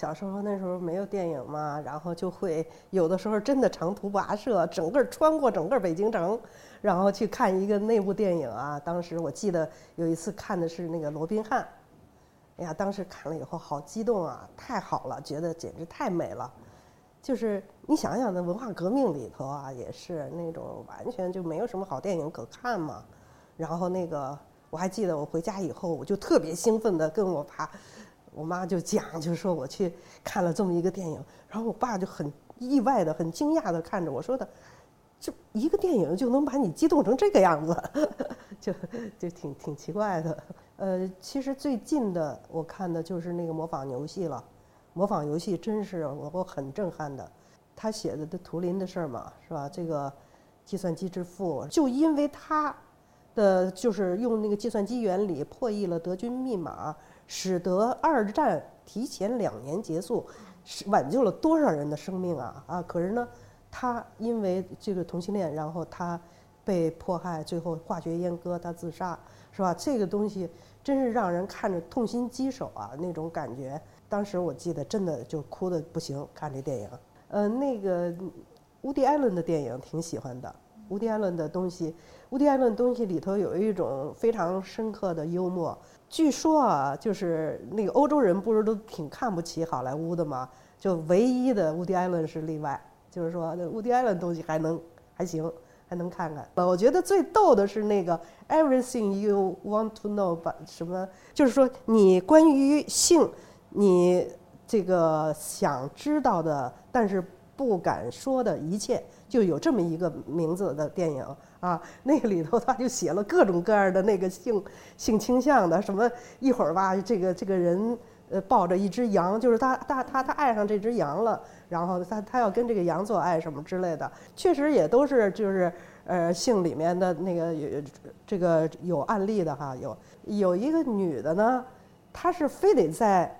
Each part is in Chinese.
小时候那时候没有电影嘛，然后就会有的时候真的长途跋涉，整个穿过整个北京城，然后去看一个那部电影啊。当时我记得有一次看的是那个罗宾汉，哎呀，当时看了以后好激动啊，太好了，觉得简直太美了。就是你想想，那文化革命里头啊，也是那种完全就没有什么好电影可看嘛。然后那个我还记得，我回家以后我就特别兴奋的跟我爸。我妈就讲，就说我去看了这么一个电影，然后我爸就很意外的、很惊讶的看着我说的，这一个电影就能把你激动成这个样子，就就挺挺奇怪的。呃，其实最近的我看的就是那个模仿游戏了，模仿游戏真是我我很震撼的。他写的的图灵的事儿嘛，是吧？这个计算机之父，就因为他的就是用那个计算机原理破译了德军密码。使得二战提前两年结束，是挽救了多少人的生命啊啊！可是呢，他因为这个同性恋，然后他被迫害，最后化学阉割，他自杀，是吧？这个东西真是让人看着痛心疾首啊，那种感觉。当时我记得真的就哭的不行，看这电影。呃，那个乌迪·艾伦的电影挺喜欢的。乌迪·艾伦的东西，乌迪·艾伦东西里头有一种非常深刻的幽默。据说啊，就是那个欧洲人不是都挺看不起好莱坞的吗？就唯一的乌迪·艾伦是例外，就是说那乌迪·艾伦东西还能还行，还能看看。我觉得最逗的是那个 Everything You Want to Know 把什么，就是说你关于性，你这个想知道的，但是不敢说的一切，就有这么一个名字的电影。啊，那个里头他就写了各种各样的那个性性倾向的，什么一会儿吧，这个这个人呃抱着一只羊，就是他他他他爱上这只羊了，然后他他要跟这个羊做爱什么之类的，确实也都是就是呃性里面的那个有这个有案例的哈，有有一个女的呢，她是非得在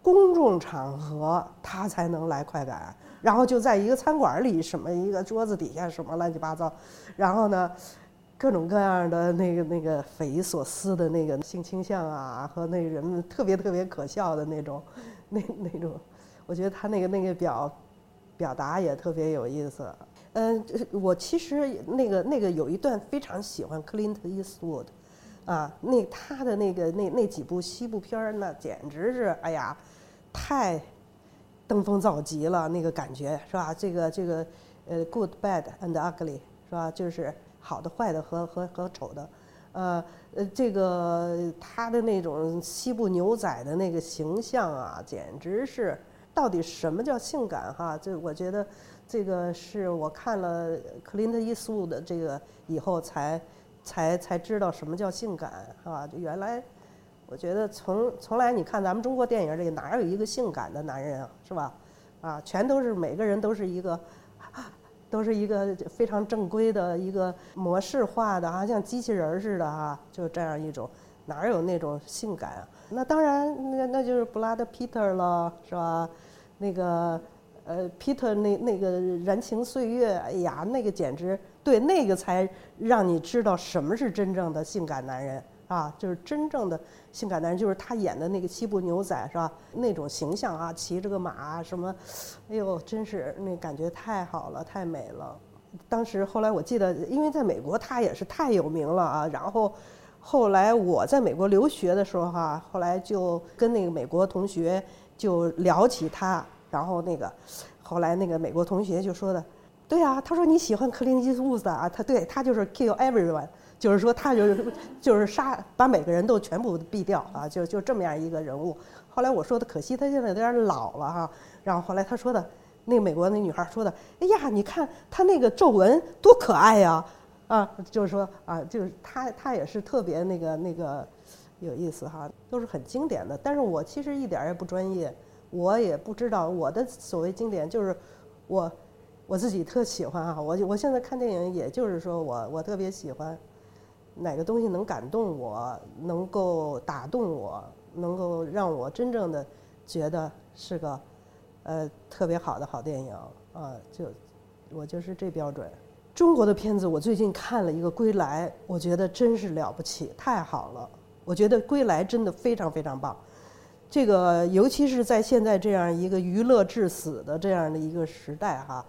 公众场合她才能来快感。然后就在一个餐馆里，什么一个桌子底下，什么乱七八糟，然后呢，各种各样的那个那个匪夷所思的那个性倾向啊，和那人们特别特别可笑的那种，那那种，我觉得他那个那个表表达也特别有意思。嗯，我其实那个那个有一段非常喜欢 Clint Eastwood，啊，那他的那个那那几部西部片儿，那简直是哎呀，太。登峰造极了，那个感觉是吧？这个这个，呃，good, bad and ugly 是吧？就是好的、坏的和和和丑的，呃呃，这个他的那种西部牛仔的那个形象啊，简直是到底什么叫性感哈？这我觉得这个是我看了克林特·伊斯伍的这个以后才才才知道什么叫性感啊！就原来。我觉得从从来你看咱们中国电影里哪有一个性感的男人啊，是吧？啊，全都是每个人都是一个，都是一个非常正规的一个模式化的啊，像机器人似的啊，就这样一种，哪有那种性感啊？那当然，那那就是布拉德·皮特了，是吧？那个呃，皮特那那个燃情岁月，哎呀，那个简直对，那个才让你知道什么是真正的性感男人。啊，就是真正的性感男人，就是他演的那个西部牛仔，是吧？那种形象啊，骑着个马什么，哎呦，真是那感觉太好了，太美了。当时后来我记得，因为在美国他也是太有名了啊。然后后来我在美国留学的时候哈，后来就跟那个美国同学就聊起他，然后那个后来那个美国同学就说的，对啊，他说你喜欢克林斯伍兹啊，他对他就是 kill everyone。就是说，他就是就是杀，把每个人都全部毙掉啊！就就这么样一个人物。后来我说的，可惜他现在有点老了哈。然后后来他说的，那个美国那女孩说的，哎呀，你看他那个皱纹多可爱呀！啊，就是说啊，就是他他也是特别那个那个有意思哈，都是很经典的。但是我其实一点也不专业，我也不知道我的所谓经典就是我我自己特喜欢啊。我我现在看电影，也就是说我我特别喜欢。哪个东西能感动我，能够打动我，能够让我真正的觉得是个呃特别好的好电影啊？就我就是这标准。中国的片子，我最近看了一个《归来》，我觉得真是了不起，太好了。我觉得《归来》真的非常非常棒。这个尤其是在现在这样一个娱乐至死的这样的一个时代哈，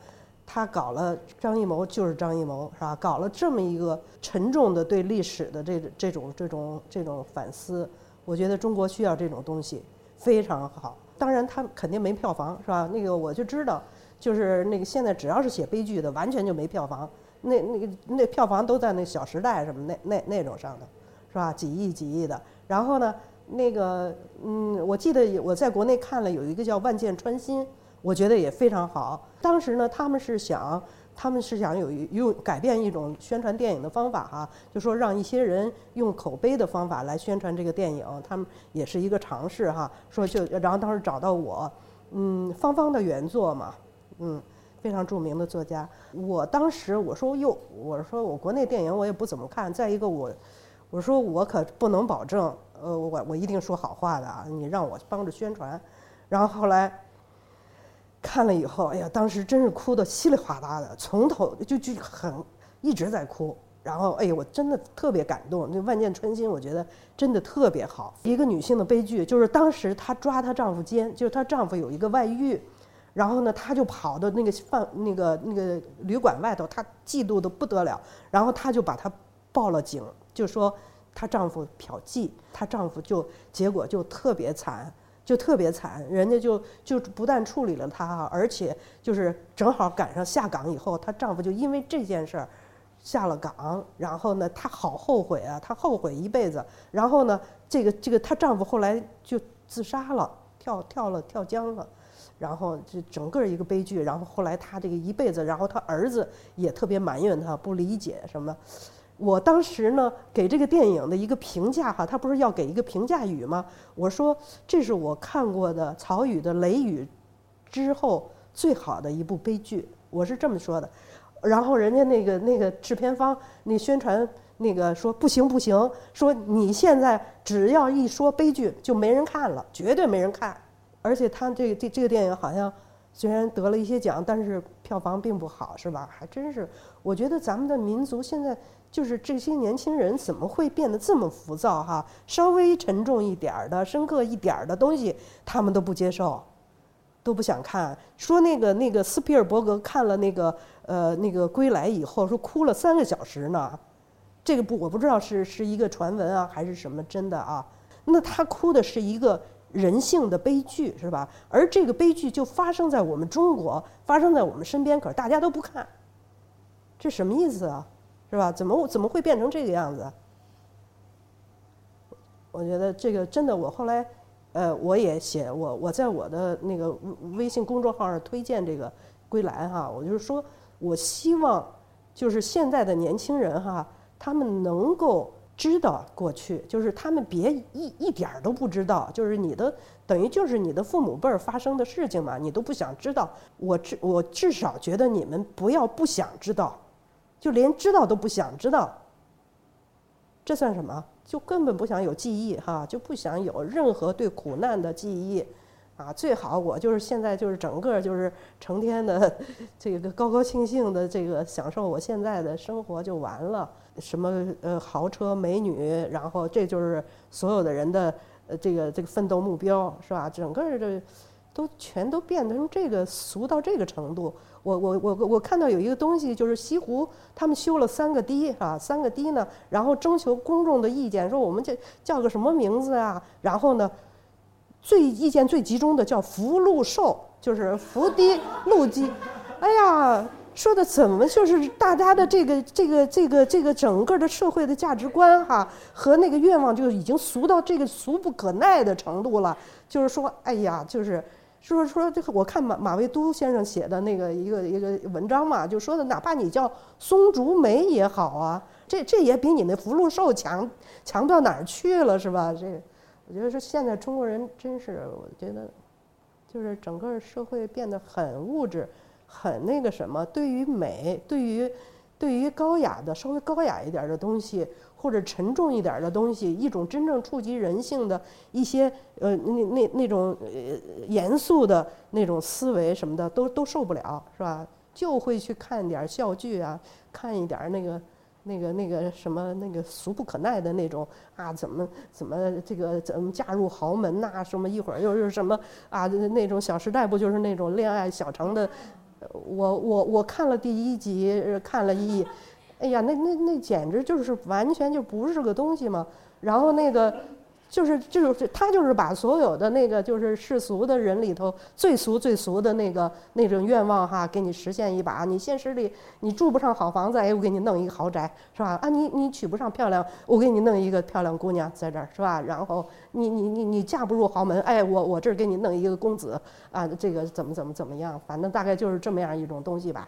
他搞了张艺谋就是张艺谋是吧？搞了这么一个沉重的对历史的这这种这种这种反思，我觉得中国需要这种东西，非常好。当然他肯定没票房是吧？那个我就知道，就是那个现在只要是写悲剧的，完全就没票房。那那那票房都在那《小时代》什么那那那种上的，是吧？几亿几亿的。然后呢，那个嗯，我记得我在国内看了有一个叫《万箭穿心》，我觉得也非常好。当时呢，他们是想他们是想有用改变一种宣传电影的方法哈，就说让一些人用口碑的方法来宣传这个电影，他们也是一个尝试哈。说就然后当时找到我，嗯，芳芳的原作嘛，嗯。非常著名的作家，我当时我说哟，我说我国内电影我也不怎么看。再一个我，我说我可不能保证，呃，我我一定说好话的啊，你让我帮着宣传。然后后来看了以后，哎呀，当时真是哭的稀里哗啦的，从头就就很一直在哭。然后哎呀，我真的特别感动。那《万箭穿心》，我觉得真的特别好。一个女性的悲剧，就是当时她抓她丈夫奸，就是她丈夫有一个外遇。然后呢，她就跑到那个饭那个那个旅馆外头，她嫉妒的不得了。然后她就把她报了警，就说她丈夫嫖妓，她丈夫就结果就特别惨，就特别惨。人家就就不但处理了她，而且就是正好赶上下岗以后，她丈夫就因为这件事儿下了岗。然后呢，她好后悔啊，她后悔一辈子。然后呢，这个这个她丈夫后来就自杀了，跳跳了跳江了。然后就整个一个悲剧，然后后来他这个一辈子，然后他儿子也特别埋怨他，不理解什么。我当时呢给这个电影的一个评价哈，他不是要给一个评价语吗？我说这是我看过的曹禺的《雷雨》之后最好的一部悲剧，我是这么说的。然后人家那个那个制片方那宣传那个说不行不行，说你现在只要一说悲剧就没人看了，绝对没人看。而且他这个这这个电影好像虽然得了一些奖，但是票房并不好，是吧？还真是，我觉得咱们的民族现在就是这些年轻人怎么会变得这么浮躁哈？稍微沉重一点儿的、深刻一点儿的东西，他们都不接受，都不想看。说那个那个斯皮尔伯格看了那个呃那个归来以后，说哭了三个小时呢。这个不我不知道是是一个传闻啊还是什么真的啊？那他哭的是一个。人性的悲剧是吧？而这个悲剧就发生在我们中国，发生在我们身边，可是大家都不看，这什么意思啊？是吧？怎么怎么会变成这个样子？我觉得这个真的，我后来，呃，我也写我我在我的那个微信公众号上推荐这个《归来》哈，我就是说我希望就是现在的年轻人哈，他们能够。知道过去就是他们别一一点儿都不知道，就是你的等于就是你的父母辈儿发生的事情嘛，你都不想知道。我至我至少觉得你们不要不想知道，就连知道都不想知道。这算什么？就根本不想有记忆哈，就不想有任何对苦难的记忆。啊，最好我就是现在就是整个就是成天的这个高高兴兴的这个享受我现在的生活就完了。什么呃豪车美女，然后这就是所有的人的呃这个这个奋斗目标是吧？整个的都全都变成这个俗到这个程度。我我我我看到有一个东西就是西湖他们修了三个堤啊，三个堤呢，然后征求公众的意见，说我们这叫个什么名字啊？然后呢？最意见最集中的叫福禄寿，就是福低禄低。哎呀，说的怎么就是大家的这个这个这个这个整个的社会的价值观哈和那个愿望就已经俗到这个俗不可耐的程度了。就是说，哎呀，就是说说这个，我看马马未都先生写的那个一个一个文章嘛，就说的哪怕你叫松竹梅也好啊，这这也比你那福禄寿强强到哪儿去了，是吧？这。我觉得说现在中国人真是，我觉得就是整个社会变得很物质，很那个什么。对于美，对于对于高雅的稍微高雅一点的东西，或者沉重一点的东西，一种真正触及人性的一些呃那那那种呃严肃的那种思维什么的，都都受不了，是吧？就会去看点笑剧啊，看一点那个那个那个什么那个俗不可耐的那种啊，怎么怎么这个怎么嫁入豪门呐、什么一会儿又是什么啊，那种《小时代》不就是那种恋爱小城的？我我我看了第一集，看了一，哎呀，那那那简直就是完全就不是个东西嘛。然后那个。就是就是他就是把所有的那个就是世俗的人里头最俗最俗的那个那种愿望哈，给你实现一把。你现实里你住不上好房子，哎，我给你弄一个豪宅，是吧？啊，你你娶不上漂亮，我给你弄一个漂亮姑娘在这儿，是吧？然后你你你你嫁不入豪门，哎，我我这儿给你弄一个公子，啊，这个怎么怎么怎么样？反正大概就是这么样一种东西吧。